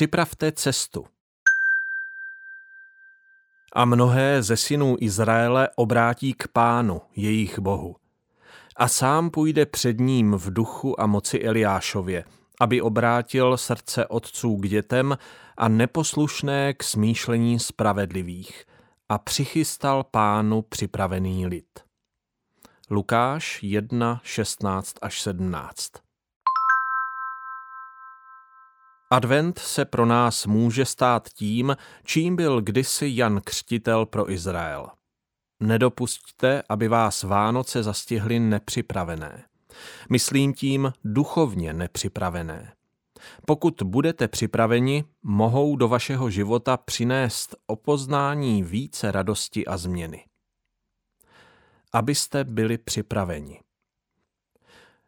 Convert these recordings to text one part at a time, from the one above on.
Připravte cestu. A mnohé ze synů Izraele obrátí k pánu, jejich bohu. A sám půjde před ním v duchu a moci Eliášově, aby obrátil srdce otců k dětem a neposlušné k smýšlení spravedlivých a přichystal pánu připravený lid. Lukáš 1, 16 až 17 Advent se pro nás může stát tím, čím byl kdysi Jan Křtitel pro Izrael. Nedopusťte, aby vás Vánoce zastihly nepřipravené. Myslím tím duchovně nepřipravené. Pokud budete připraveni, mohou do vašeho života přinést opoznání více radosti a změny. Abyste byli připraveni.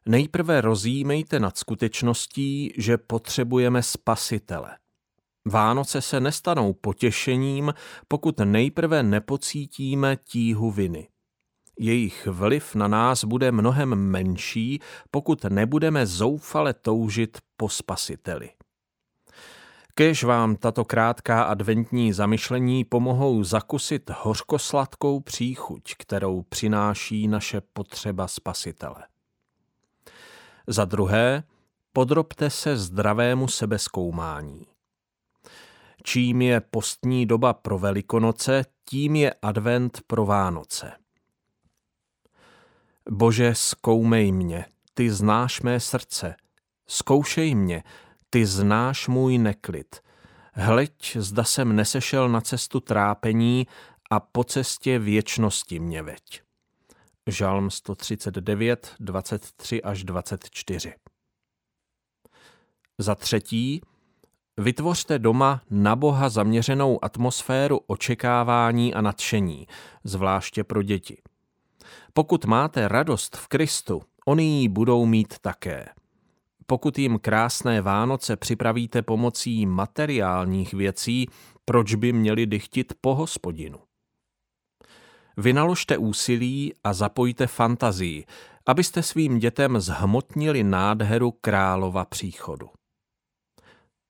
Nejprve rozjímejte nad skutečností, že potřebujeme spasitele. Vánoce se nestanou potěšením, pokud nejprve nepocítíme tíhu viny. Jejich vliv na nás bude mnohem menší, pokud nebudeme zoufale toužit po spasiteli. Kež vám tato krátká adventní zamyšlení pomohou zakusit hořkosladkou příchuť, kterou přináší naše potřeba spasitele. Za druhé, podrobte se zdravému sebezkoumání. Čím je postní doba pro Velikonoce, tím je advent pro Vánoce. Bože, zkoumej mě, ty znáš mé srdce. Zkoušej mě, ty znáš můj neklid. Hleď, zda jsem nesešel na cestu trápení a po cestě věčnosti mě veď. Žalm 139, 23 až 24. Za třetí, vytvořte doma na Boha zaměřenou atmosféru očekávání a nadšení, zvláště pro děti. Pokud máte radost v Kristu, oni ji budou mít také. Pokud jim krásné Vánoce připravíte pomocí materiálních věcí, proč by měli dychtit po hospodinu? Vynaložte úsilí a zapojte fantazii, abyste svým dětem zhmotnili nádheru králova příchodu.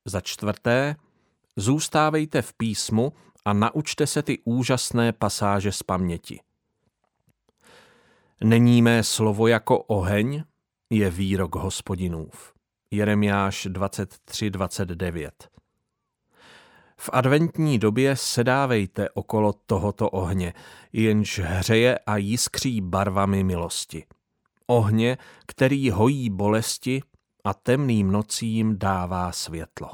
Za čtvrté, zůstávejte v písmu a naučte se ty úžasné pasáže z paměti. Není mé slovo jako oheň, je výrok hospodinův. Jeremiáš 23.29 v adventní době sedávejte okolo tohoto ohně, jenž hřeje a jiskří barvami milosti. Ohně, který hojí bolesti a temným nocím dává světlo.